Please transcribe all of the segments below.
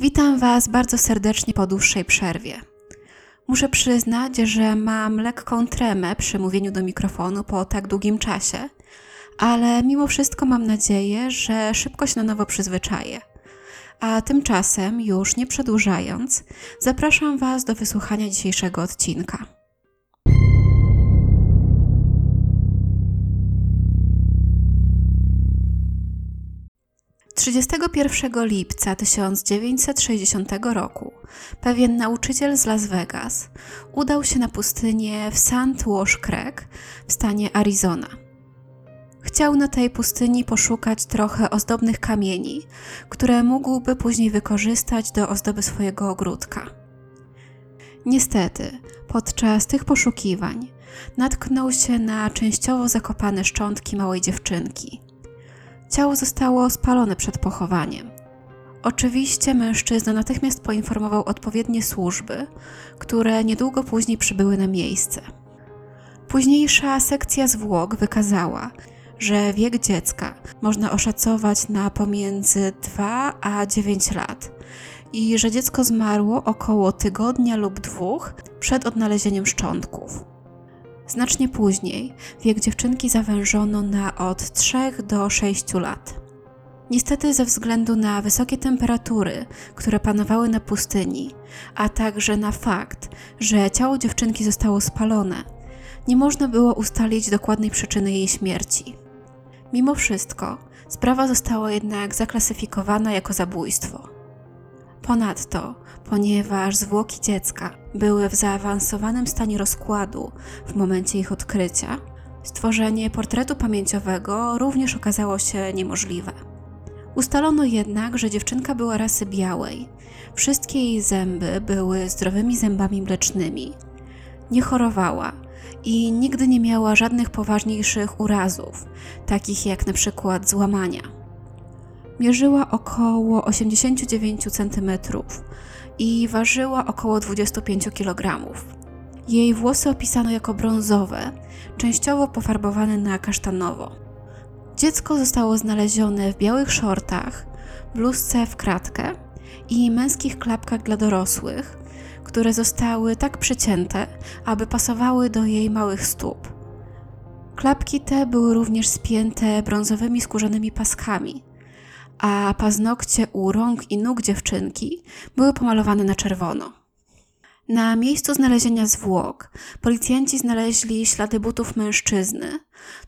Witam Was bardzo serdecznie po dłuższej przerwie. Muszę przyznać, że mam lekką tremę przy mówieniu do mikrofonu po tak długim czasie, ale mimo wszystko mam nadzieję, że szybko się na nowo przyzwyczaję. A tymczasem, już nie przedłużając, zapraszam Was do wysłuchania dzisiejszego odcinka. 31 lipca 1960 roku pewien nauczyciel z Las Vegas udał się na pustynię w Sand Wash Creek w stanie Arizona. Chciał na tej pustyni poszukać trochę ozdobnych kamieni, które mógłby później wykorzystać do ozdoby swojego ogródka. Niestety, podczas tych poszukiwań natknął się na częściowo zakopane szczątki małej dziewczynki – Ciało zostało spalone przed pochowaniem. Oczywiście mężczyzna natychmiast poinformował odpowiednie służby, które niedługo później przybyły na miejsce. Późniejsza sekcja zwłok wykazała, że wiek dziecka można oszacować na pomiędzy 2 a 9 lat i że dziecko zmarło około tygodnia lub dwóch przed odnalezieniem szczątków. Znacznie później wiek dziewczynki zawężono na od 3 do 6 lat. Niestety, ze względu na wysokie temperatury, które panowały na pustyni, a także na fakt, że ciało dziewczynki zostało spalone, nie można było ustalić dokładnej przyczyny jej śmierci. Mimo wszystko, sprawa została jednak zaklasyfikowana jako zabójstwo. Ponadto, ponieważ zwłoki dziecka były w zaawansowanym stanie rozkładu w momencie ich odkrycia, stworzenie portretu pamięciowego również okazało się niemożliwe. Ustalono jednak, że dziewczynka była rasy białej. Wszystkie jej zęby były zdrowymi zębami mlecznymi. Nie chorowała i nigdy nie miała żadnych poważniejszych urazów, takich jak na przykład złamania. Mierzyła około 89 cm i ważyła około 25 kg. Jej włosy opisano jako brązowe, częściowo pofarbowane na kasztanowo. Dziecko zostało znalezione w białych shortach, bluzce w kratkę i męskich klapkach dla dorosłych, które zostały tak przycięte, aby pasowały do jej małych stóp. Klapki te były również spięte brązowymi skórzanymi paskami, a paznokcie u rąk i nóg dziewczynki były pomalowane na czerwono. Na miejscu znalezienia zwłok policjanci znaleźli ślady butów mężczyzny,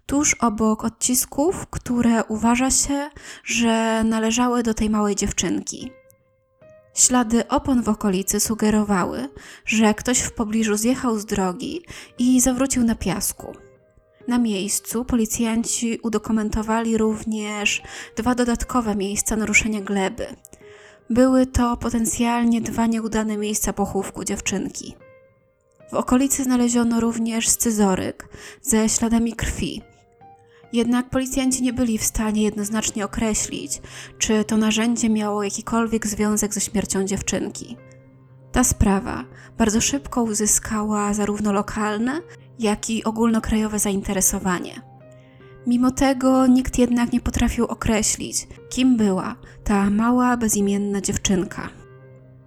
tuż obok odcisków, które uważa się, że należały do tej małej dziewczynki. Ślady opon w okolicy sugerowały, że ktoś w pobliżu zjechał z drogi i zawrócił na piasku. Na miejscu policjanci udokumentowali również dwa dodatkowe miejsca naruszenia gleby. Były to potencjalnie dwa nieudane miejsca pochówku dziewczynki. W okolicy znaleziono również scyzoryk ze śladami krwi. Jednak policjanci nie byli w stanie jednoznacznie określić, czy to narzędzie miało jakikolwiek związek ze śmiercią dziewczynki. Ta sprawa bardzo szybko uzyskała zarówno lokalne, jak i ogólnokrajowe zainteresowanie. Mimo tego nikt jednak nie potrafił określić, kim była ta mała, bezimienna dziewczynka.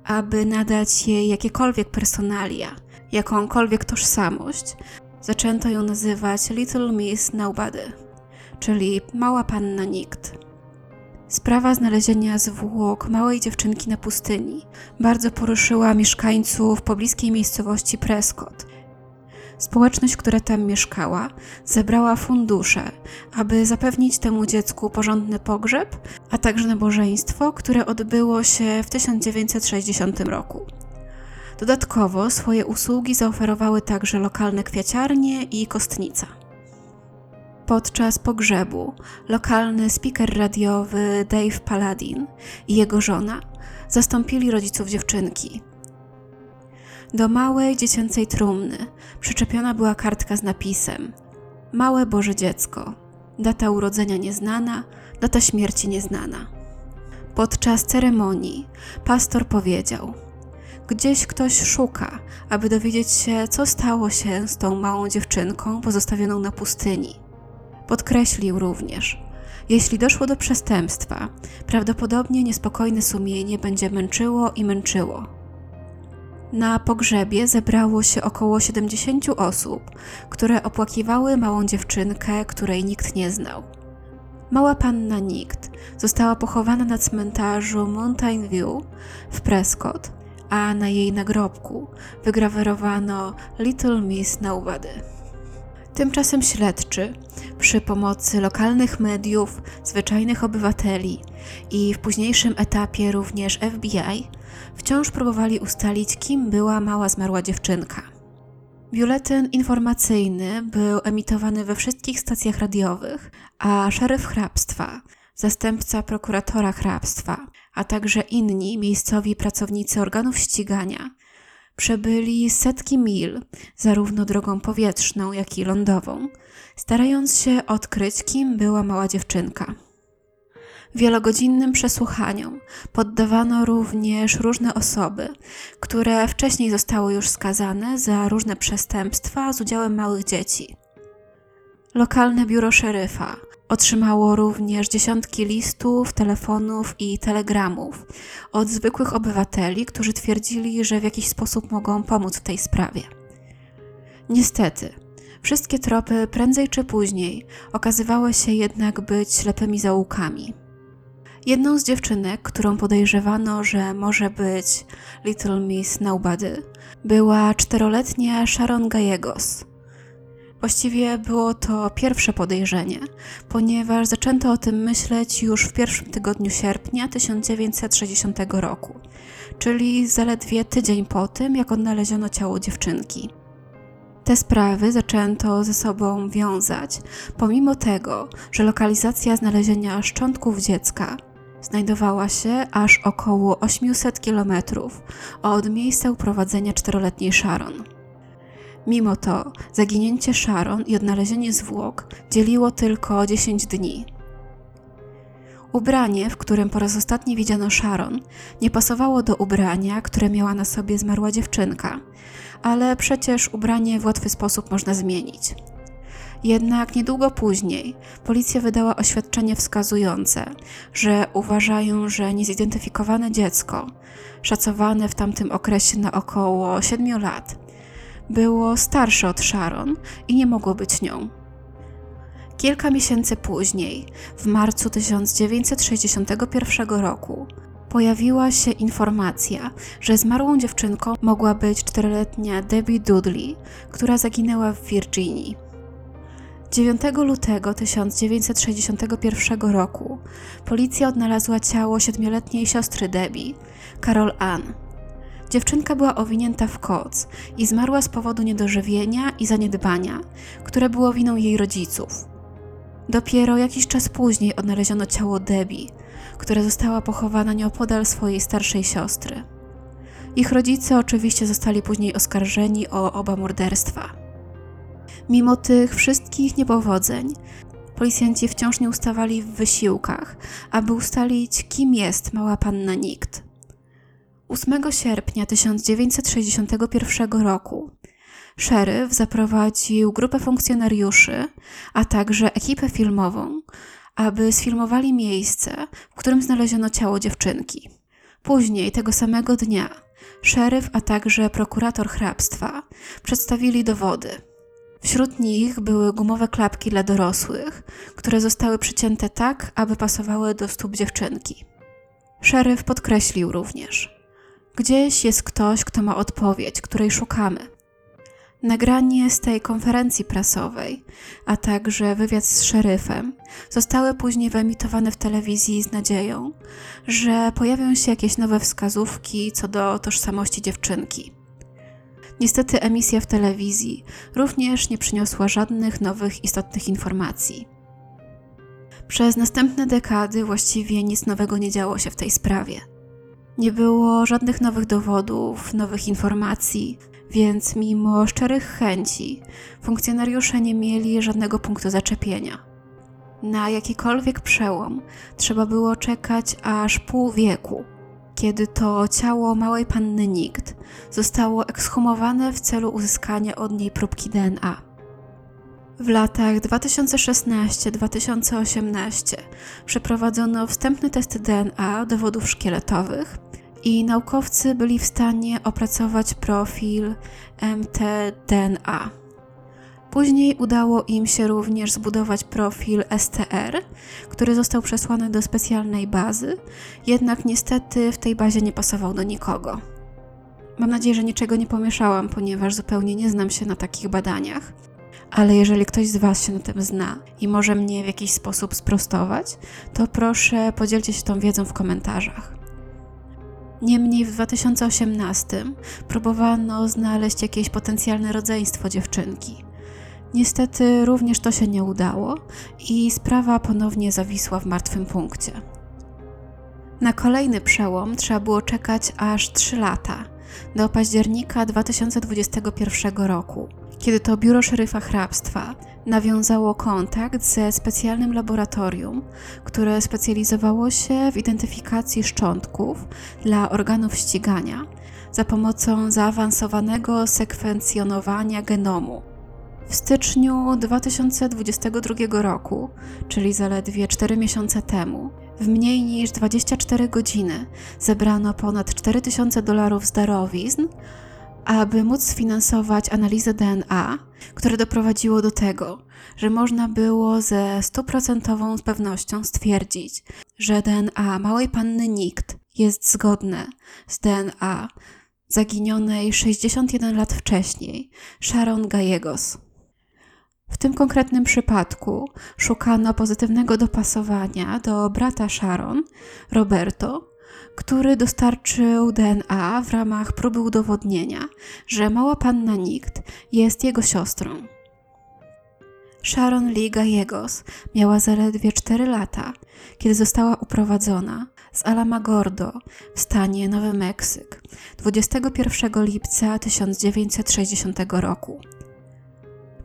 Aby nadać jej jakiekolwiek personalia, jakąkolwiek tożsamość, zaczęto ją nazywać Little Miss Nobody, czyli mała panna nikt. Sprawa znalezienia zwłok małej dziewczynki na pustyni bardzo poruszyła mieszkańców pobliskiej miejscowości Prescott, Społeczność, która tam mieszkała, zebrała fundusze, aby zapewnić temu dziecku porządny pogrzeb, a także nabożeństwo, które odbyło się w 1960 roku. Dodatkowo swoje usługi zaoferowały także lokalne kwiaciarnie i kostnica. Podczas pogrzebu lokalny speaker radiowy Dave Paladin i jego żona zastąpili rodziców dziewczynki, do małej dziecięcej trumny przyczepiona była kartka z napisem: Małe Boże dziecko, data urodzenia nieznana, data śmierci nieznana. Podczas ceremonii pastor powiedział: Gdzieś ktoś szuka, aby dowiedzieć się, co stało się z tą małą dziewczynką pozostawioną na pustyni. Podkreślił również, Jeśli doszło do przestępstwa, prawdopodobnie niespokojne sumienie będzie męczyło i męczyło. Na pogrzebie zebrało się około 70 osób, które opłakiwały małą dziewczynkę, której nikt nie znał. Mała panna Nikt została pochowana na cmentarzu Mountain View w Prescott, a na jej nagrobku wygrawerowano Little Miss Nobody. Tymczasem śledczy, przy pomocy lokalnych mediów, zwyczajnych obywateli i w późniejszym etapie również FBI, wciąż próbowali ustalić, kim była mała zmarła dziewczynka. Biuletyn informacyjny był emitowany we wszystkich stacjach radiowych, a szeryf hrabstwa, zastępca prokuratora hrabstwa, a także inni miejscowi pracownicy organów ścigania przebyli setki mil, zarówno drogą powietrzną, jak i lądową, starając się odkryć, kim była mała dziewczynka. Wielogodzinnym przesłuchaniom poddawano również różne osoby, które wcześniej zostały już skazane za różne przestępstwa z udziałem małych dzieci. Lokalne biuro szeryfa otrzymało również dziesiątki listów, telefonów i telegramów od zwykłych obywateli, którzy twierdzili, że w jakiś sposób mogą pomóc w tej sprawie. Niestety, wszystkie tropy prędzej czy później okazywały się jednak być ślepymi zaułkami. Jedną z dziewczynek, którą podejrzewano, że może być Little Miss Nobody, była czteroletnia Sharon Gallegos. Właściwie było to pierwsze podejrzenie, ponieważ zaczęto o tym myśleć już w pierwszym tygodniu sierpnia 1960 roku, czyli zaledwie tydzień po tym, jak odnaleziono ciało dziewczynki. Te sprawy zaczęto ze sobą wiązać, pomimo tego, że lokalizacja znalezienia szczątków dziecka znajdowała się aż około 800 km od miejsca uprowadzenia czteroletniej Sharon. Mimo to zaginięcie Sharon i odnalezienie zwłok dzieliło tylko 10 dni. Ubranie, w którym po raz ostatni widziano Sharon, nie pasowało do ubrania, które miała na sobie zmarła dziewczynka, ale przecież ubranie w łatwy sposób można zmienić. Jednak niedługo później policja wydała oświadczenie wskazujące, że uważają, że niezidentyfikowane dziecko, szacowane w tamtym okresie na około 7 lat, było starsze od Sharon i nie mogło być nią. Kilka miesięcy później, w marcu 1961 roku, pojawiła się informacja, że zmarłą dziewczynką mogła być czteroletnia Debbie Dudley, która zaginęła w Virginii. 9 lutego 1961 roku policja odnalazła ciało siedmioletniej siostry Debbie, Carol Ann. Dziewczynka była owinięta w koc i zmarła z powodu niedożywienia i zaniedbania, które było winą jej rodziców. Dopiero jakiś czas później odnaleziono ciało Debbie, która została pochowana nieopodal swojej starszej siostry. Ich rodzice oczywiście zostali później oskarżeni o oba morderstwa. Mimo tych wszystkich niepowodzeń, policjanci wciąż nie ustawali w wysiłkach, aby ustalić, kim jest mała panna Nikt. 8 sierpnia 1961 roku szeryf zaprowadził grupę funkcjonariuszy, a także ekipę filmową, aby sfilmowali miejsce, w którym znaleziono ciało dziewczynki. Później, tego samego dnia, szeryf, a także prokurator hrabstwa przedstawili dowody – Wśród nich były gumowe klapki dla dorosłych, które zostały przycięte tak, aby pasowały do stóp dziewczynki. Szeryf podkreślił również: Gdzieś jest ktoś, kto ma odpowiedź, której szukamy. Nagranie z tej konferencji prasowej, a także wywiad z szeryfem zostały później wyemitowane w telewizji z nadzieją, że pojawią się jakieś nowe wskazówki co do tożsamości dziewczynki. Niestety emisja w telewizji również nie przyniosła żadnych nowych istotnych informacji. Przez następne dekady właściwie nic nowego nie działo się w tej sprawie. Nie było żadnych nowych dowodów, nowych informacji, więc mimo szczerych chęci, funkcjonariusze nie mieli żadnego punktu zaczepienia. Na jakikolwiek przełom trzeba było czekać aż pół wieku, kiedy to ciało małej panny Nikt zostało ekshumowane w celu uzyskania od niej próbki DNA. W latach 2016-2018 przeprowadzono wstępny test DNA dowodów szkieletowych i naukowcy byli w stanie opracować profil mtDNA. Później udało im się również zbudować profil STR, który został przesłany do specjalnej bazy, jednak niestety w tej bazie nie pasował do nikogo. Mam nadzieję, że niczego nie pomieszałam, ponieważ zupełnie nie znam się na takich badaniach. Ale jeżeli ktoś z Was się na tym zna i może mnie w jakiś sposób sprostować, to proszę podzielcie się tą wiedzą w komentarzach. Niemniej w 2018 próbowano znaleźć jakieś potencjalne rodzeństwo dziewczynki. Niestety również to się nie udało i sprawa ponownie zawisła w martwym punkcie. Na kolejny przełom trzeba było czekać aż 3 lata, do października 2021 roku, kiedy to biuro szeryfa hrabstwa nawiązało kontakt ze specjalnym laboratorium, które specjalizowało się w identyfikacji szczątków dla organów ścigania za pomocą zaawansowanego sekwencjonowania genomu. W styczniu 2022 roku, czyli zaledwie 4 miesiące temu, w mniej niż 24 godziny zebrano ponad 4000 dolarów z darowizn, aby móc sfinansować analizę DNA, które doprowadziło do tego, że można było ze stuprocentową pewnością stwierdzić, że DNA małej panny Nikt jest zgodne z DNA zaginionej 61 lat wcześniej Sharon Gallegos. W tym konkretnym przypadku szukano pozytywnego dopasowania do brata Sharon, Roberto, który dostarczył DNA w ramach próby udowodnienia, że mała panna Nikt jest jego siostrą. Sharon Lee Gallegos miała zaledwie 4 lata, kiedy została uprowadzona z Alamogordo w stanie Nowy Meksyk 21 lipca 1960 roku.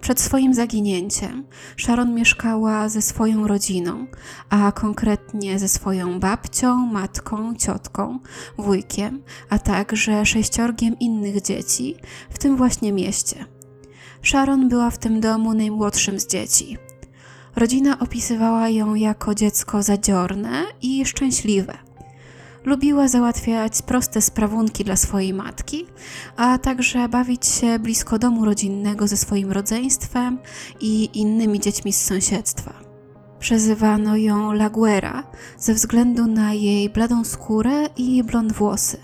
Przed swoim zaginięciem Sharon mieszkała ze swoją rodziną, a konkretnie ze swoją babcią, matką, ciotką, wujkiem, a także sześciorgiem innych dzieci w tym właśnie mieście. Sharon była w tym domu najmłodszym z dzieci. Rodzina opisywała ją jako dziecko zadziorne i szczęśliwe. Lubiła załatwiać proste sprawunki dla swojej matki, a także bawić się blisko domu rodzinnego ze swoim rodzeństwem i innymi dziećmi z sąsiedztwa. Przezywano ją Laguera ze względu na jej bladą skórę i blond włosy.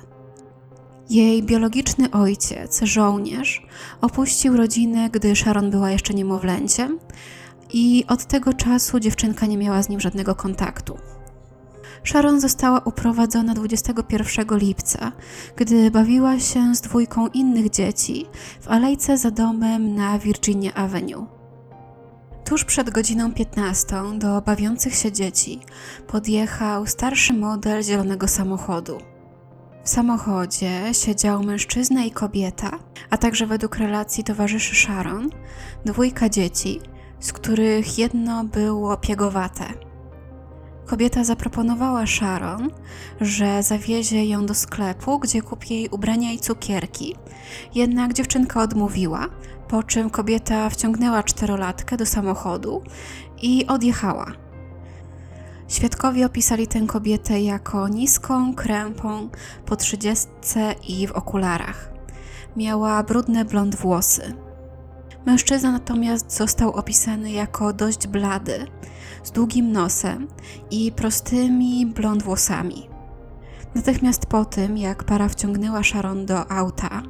Jej biologiczny ojciec, żołnierz, opuścił rodzinę, gdy Sharon była jeszcze niemowlęciem, i od tego czasu dziewczynka nie miała z nim żadnego kontaktu. Sharon została uprowadzona 21 lipca, gdy bawiła się z dwójką innych dzieci w alejce za domem na Virginia Avenue. Tuż przed godziną 15 do bawiących się dzieci podjechał starszy model zielonego samochodu. W samochodzie siedział mężczyzna i kobieta, a także według relacji towarzyszy Sharon, dwójka dzieci, z których jedno było piegowate. Kobieta zaproponowała Sharon, że zawiezie ją do sklepu, gdzie kupi jej ubrania i cukierki. Jednak dziewczynka odmówiła, po czym kobieta wciągnęła czterolatkę do samochodu i odjechała. Świadkowie opisali tę kobietę jako niską, krępą, po trzydziestce i w okularach. Miała brudne blond włosy. Mężczyzna natomiast został opisany jako dość blady, z długim nosem i prostymi blond włosami. Natychmiast po tym, jak para wciągnęła Sharon do auta,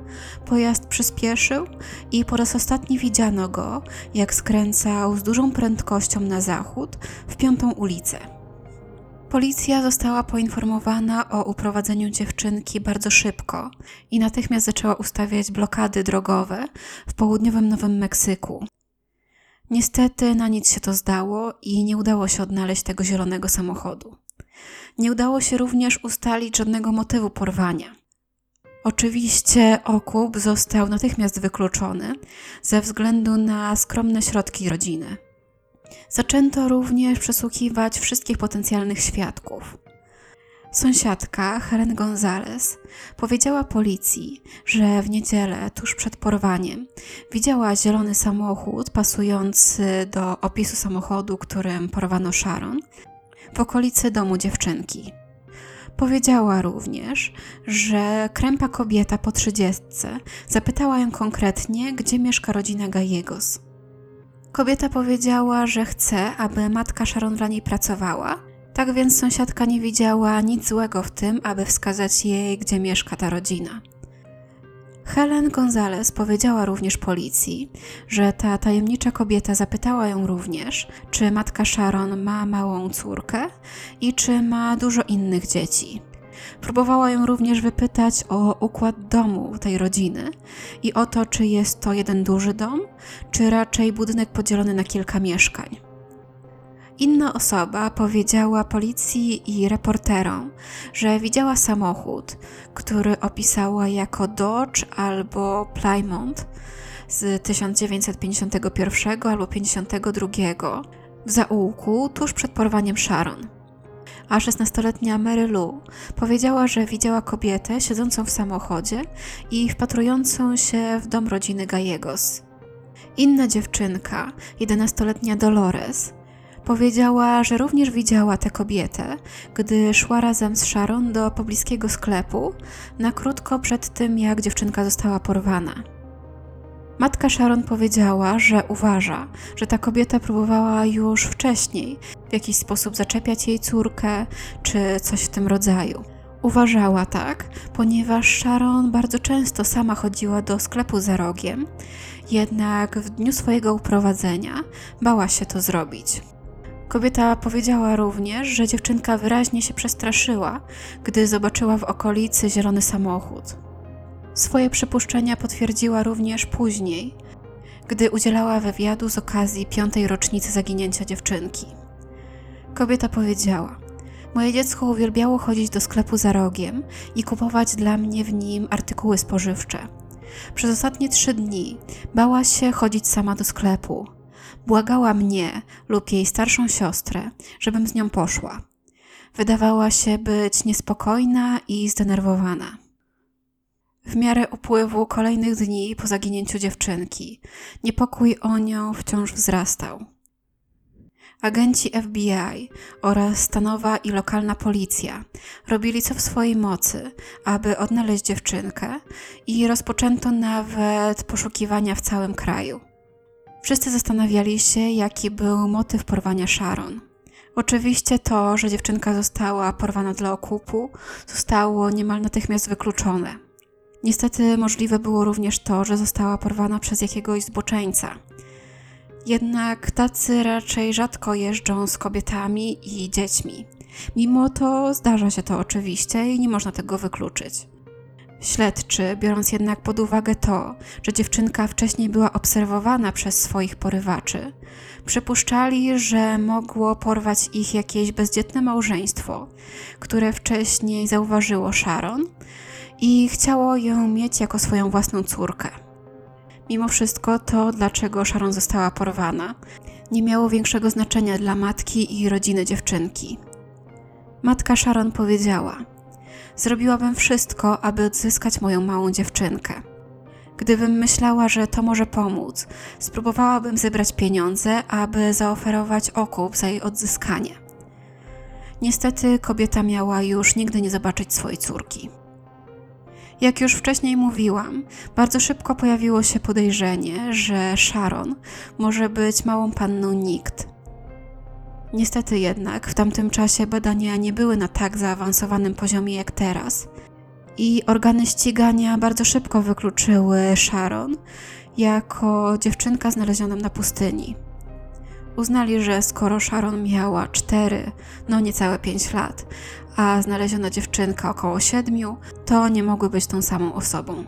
pojazd przyspieszył i po raz ostatni widziano go, jak skręcał z dużą prędkością na zachód w piątą ulicę. Policja została poinformowana o uprowadzeniu dziewczynki bardzo szybko i natychmiast zaczęła ustawiać blokady drogowe w południowym Nowym Meksyku. Niestety na nic się to zdało i nie udało się odnaleźć tego zielonego samochodu. Nie udało się również ustalić żadnego motywu porwania. Oczywiście okup został natychmiast wykluczony ze względu na skromne środki rodziny. Zaczęto również przesłuchiwać wszystkich potencjalnych świadków. Sąsiadka Helen Gonzalez powiedziała policji, że w niedzielę tuż przed porwaniem widziała zielony samochód pasujący do opisu samochodu, którym porwano Sharon, w okolicy domu dziewczynki. Powiedziała również, że krępa kobieta po trzydziestce zapytała ją konkretnie, gdzie mieszka rodzina Gallegos. Kobieta powiedziała, że chce, aby matka Sharon dla niej pracowała, tak więc sąsiadka nie widziała nic złego w tym, aby wskazać jej, gdzie mieszka ta rodzina. Helen Gonzalez powiedziała również policji, że ta tajemnicza kobieta zapytała ją również, czy matka Sharon ma małą córkę i czy ma dużo innych dzieci. Próbowała ją również wypytać o układ domu tej rodziny i o to, czy jest to jeden duży dom, czy raczej budynek podzielony na kilka mieszkań. Inna osoba powiedziała policji i reporterom, że widziała samochód, który opisała jako Dodge albo Plymouth z 1951 albo 52 w zaułku tuż przed porwaniem Sharon. A 16-letnia Mary Lou powiedziała, że widziała kobietę siedzącą w samochodzie i wpatrującą się w dom rodziny Gallegos. Inna dziewczynka, 11-letnia Dolores, Powiedziała, że również widziała tę kobietę, gdy szła razem z Sharon do pobliskiego sklepu, na krótko przed tym, jak dziewczynka została porwana. Matka Sharon powiedziała, że uważa, że ta kobieta próbowała już wcześniej w jakiś sposób zaczepiać jej córkę, czy coś w tym rodzaju. Uważała tak, ponieważ Sharon bardzo często sama chodziła do sklepu za rogiem, jednak w dniu swojego uprowadzenia bała się to zrobić. Kobieta powiedziała również, że dziewczynka wyraźnie się przestraszyła, gdy zobaczyła w okolicy zielony samochód. Swoje przypuszczenia potwierdziła również później, gdy udzielała wywiadu z okazji piątej rocznicy zaginięcia dziewczynki. Kobieta powiedziała: Moje dziecko uwielbiało chodzić do sklepu za rogiem i kupować dla mnie w nim artykuły spożywcze. Przez ostatnie trzy dni bała się chodzić sama do sklepu. Błagała mnie lub jej starszą siostrę, żebym z nią poszła. Wydawała się być niespokojna i zdenerwowana. W miarę upływu kolejnych dni po zaginięciu dziewczynki, niepokój o nią wciąż wzrastał. Agenci FBI oraz stanowa i lokalna policja robili co w swojej mocy, aby odnaleźć dziewczynkę i rozpoczęto nawet poszukiwania w całym kraju. Wszyscy zastanawiali się, jaki był motyw porwania Sharon. Oczywiście to, że dziewczynka została porwana dla okupu, zostało niemal natychmiast wykluczone. Niestety możliwe było również to, że została porwana przez jakiegoś zboczeńca. Jednak tacy raczej rzadko jeżdżą z kobietami i dziećmi. Mimo to zdarza się to oczywiście i nie można tego wykluczyć. Śledczy, biorąc jednak pod uwagę to, że dziewczynka wcześniej była obserwowana przez swoich porywaczy, przypuszczali, że mogło porwać ich jakieś bezdzietne małżeństwo, które wcześniej zauważyło Sharon i chciało ją mieć jako swoją własną córkę. Mimo wszystko to, dlaczego Sharon została porwana, nie miało większego znaczenia dla matki i rodziny dziewczynki. Matka Sharon powiedziała – Zrobiłabym wszystko, aby odzyskać moją małą dziewczynkę. Gdybym myślała, że to może pomóc, spróbowałabym zebrać pieniądze, aby zaoferować okup za jej odzyskanie. Niestety kobieta miała już nigdy nie zobaczyć swojej córki. Jak już wcześniej mówiłam, bardzo szybko pojawiło się podejrzenie, że Sharon może być małą panną Nikt, Niestety jednak w tamtym czasie badania nie były na tak zaawansowanym poziomie jak teraz. I organy ścigania bardzo szybko wykluczyły Sharon jako dziewczynka znalezioną na pustyni. Uznali, że skoro Sharon miała 4, no niecałe 5 lat, a znaleziona dziewczynka około 7, to nie mogły być tą samą osobą.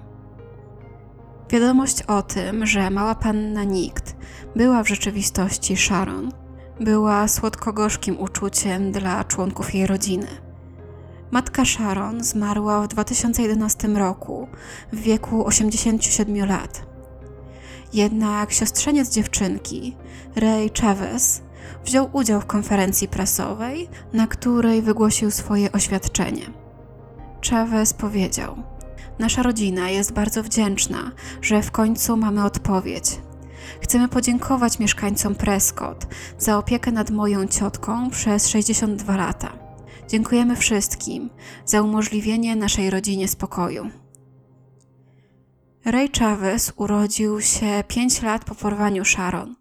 Wiadomość o tym, że mała panna Nikt była w rzeczywistości Sharon, była słodko-gorzkim uczuciem dla członków jej rodziny. Matka Sharon zmarła w 2011 roku w wieku 87 lat. Jednak siostrzeniec dziewczynki, Ray Chavez, wziął udział w konferencji prasowej, na której wygłosił swoje oświadczenie. Chavez powiedział: Nasza rodzina jest bardzo wdzięczna, że w końcu mamy odpowiedź. Chcemy podziękować mieszkańcom Prescott za opiekę nad moją ciotką przez 62 lata. Dziękujemy wszystkim za umożliwienie naszej rodzinie spokoju. Ray Chavez urodził się 5 lat po porwaniu Sharon.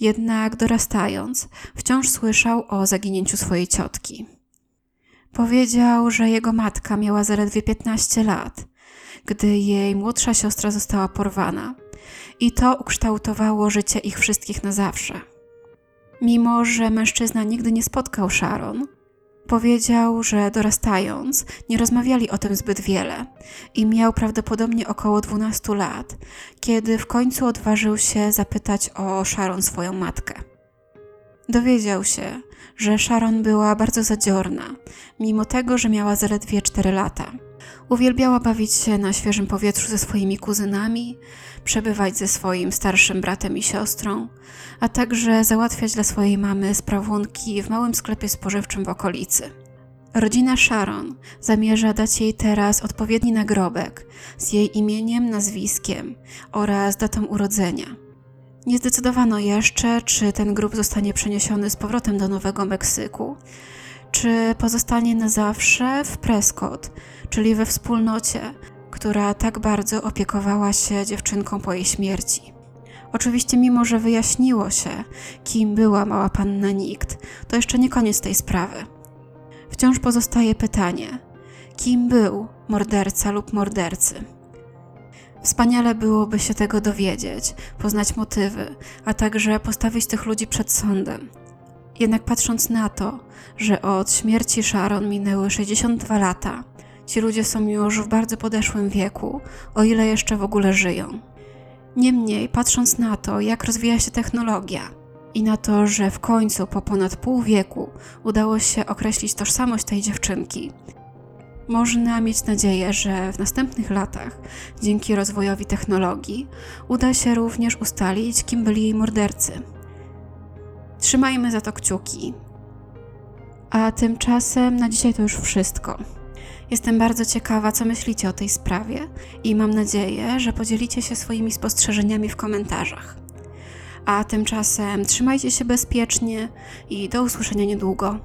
Jednak dorastając, wciąż słyszał o zaginięciu swojej ciotki. Powiedział, że jego matka miała zaledwie 15 lat, gdy jej młodsza siostra została porwana, i to ukształtowało życie ich wszystkich na zawsze. Mimo, że mężczyzna nigdy nie spotkał Sharon, powiedział, że dorastając nie rozmawiali o tym zbyt wiele i miał prawdopodobnie około 12 lat, kiedy w końcu odważył się zapytać o Sharon swoją matkę. Dowiedział się, że Sharon była bardzo zadziorna, mimo tego, że miała zaledwie 4 lata. Uwielbiała bawić się na świeżym powietrzu ze swoimi kuzynami, przebywać ze swoim starszym bratem i siostrą, a także załatwiać dla swojej mamy sprawunki w małym sklepie spożywczym w okolicy. Rodzina Sharon zamierza dać jej teraz odpowiedni nagrobek z jej imieniem, nazwiskiem oraz datą urodzenia. Nie zdecydowano jeszcze, czy ten grób zostanie przeniesiony z powrotem do Nowego Meksyku, czy pozostanie na zawsze w Prescott, czyli we wspólnocie, która tak bardzo opiekowała się dziewczynką po jej śmierci. Oczywiście, mimo że wyjaśniło się, kim była mała panna Nikt, to jeszcze nie koniec tej sprawy. Wciąż pozostaje pytanie: kim był morderca lub mordercy? Wspaniale byłoby się tego dowiedzieć, poznać motywy, a także postawić tych ludzi przed sądem. Jednak patrząc na to, że od śmierci Sharon minęły 62 lata, ci ludzie są już w bardzo podeszłym wieku, o ile jeszcze w ogóle żyją. Niemniej, patrząc na to, jak rozwija się technologia i na to, że w końcu po ponad pół wieku udało się określić tożsamość tej dziewczynki, można mieć nadzieję, że w następnych latach, dzięki rozwojowi technologii, uda się również ustalić, kim byli jej mordercy. Trzymajmy za to kciuki. A tymczasem na dzisiaj to już wszystko. Jestem bardzo ciekawa, co myślicie o tej sprawie i mam nadzieję, że podzielicie się swoimi spostrzeżeniami w komentarzach. A tymczasem trzymajcie się bezpiecznie i do usłyszenia niedługo.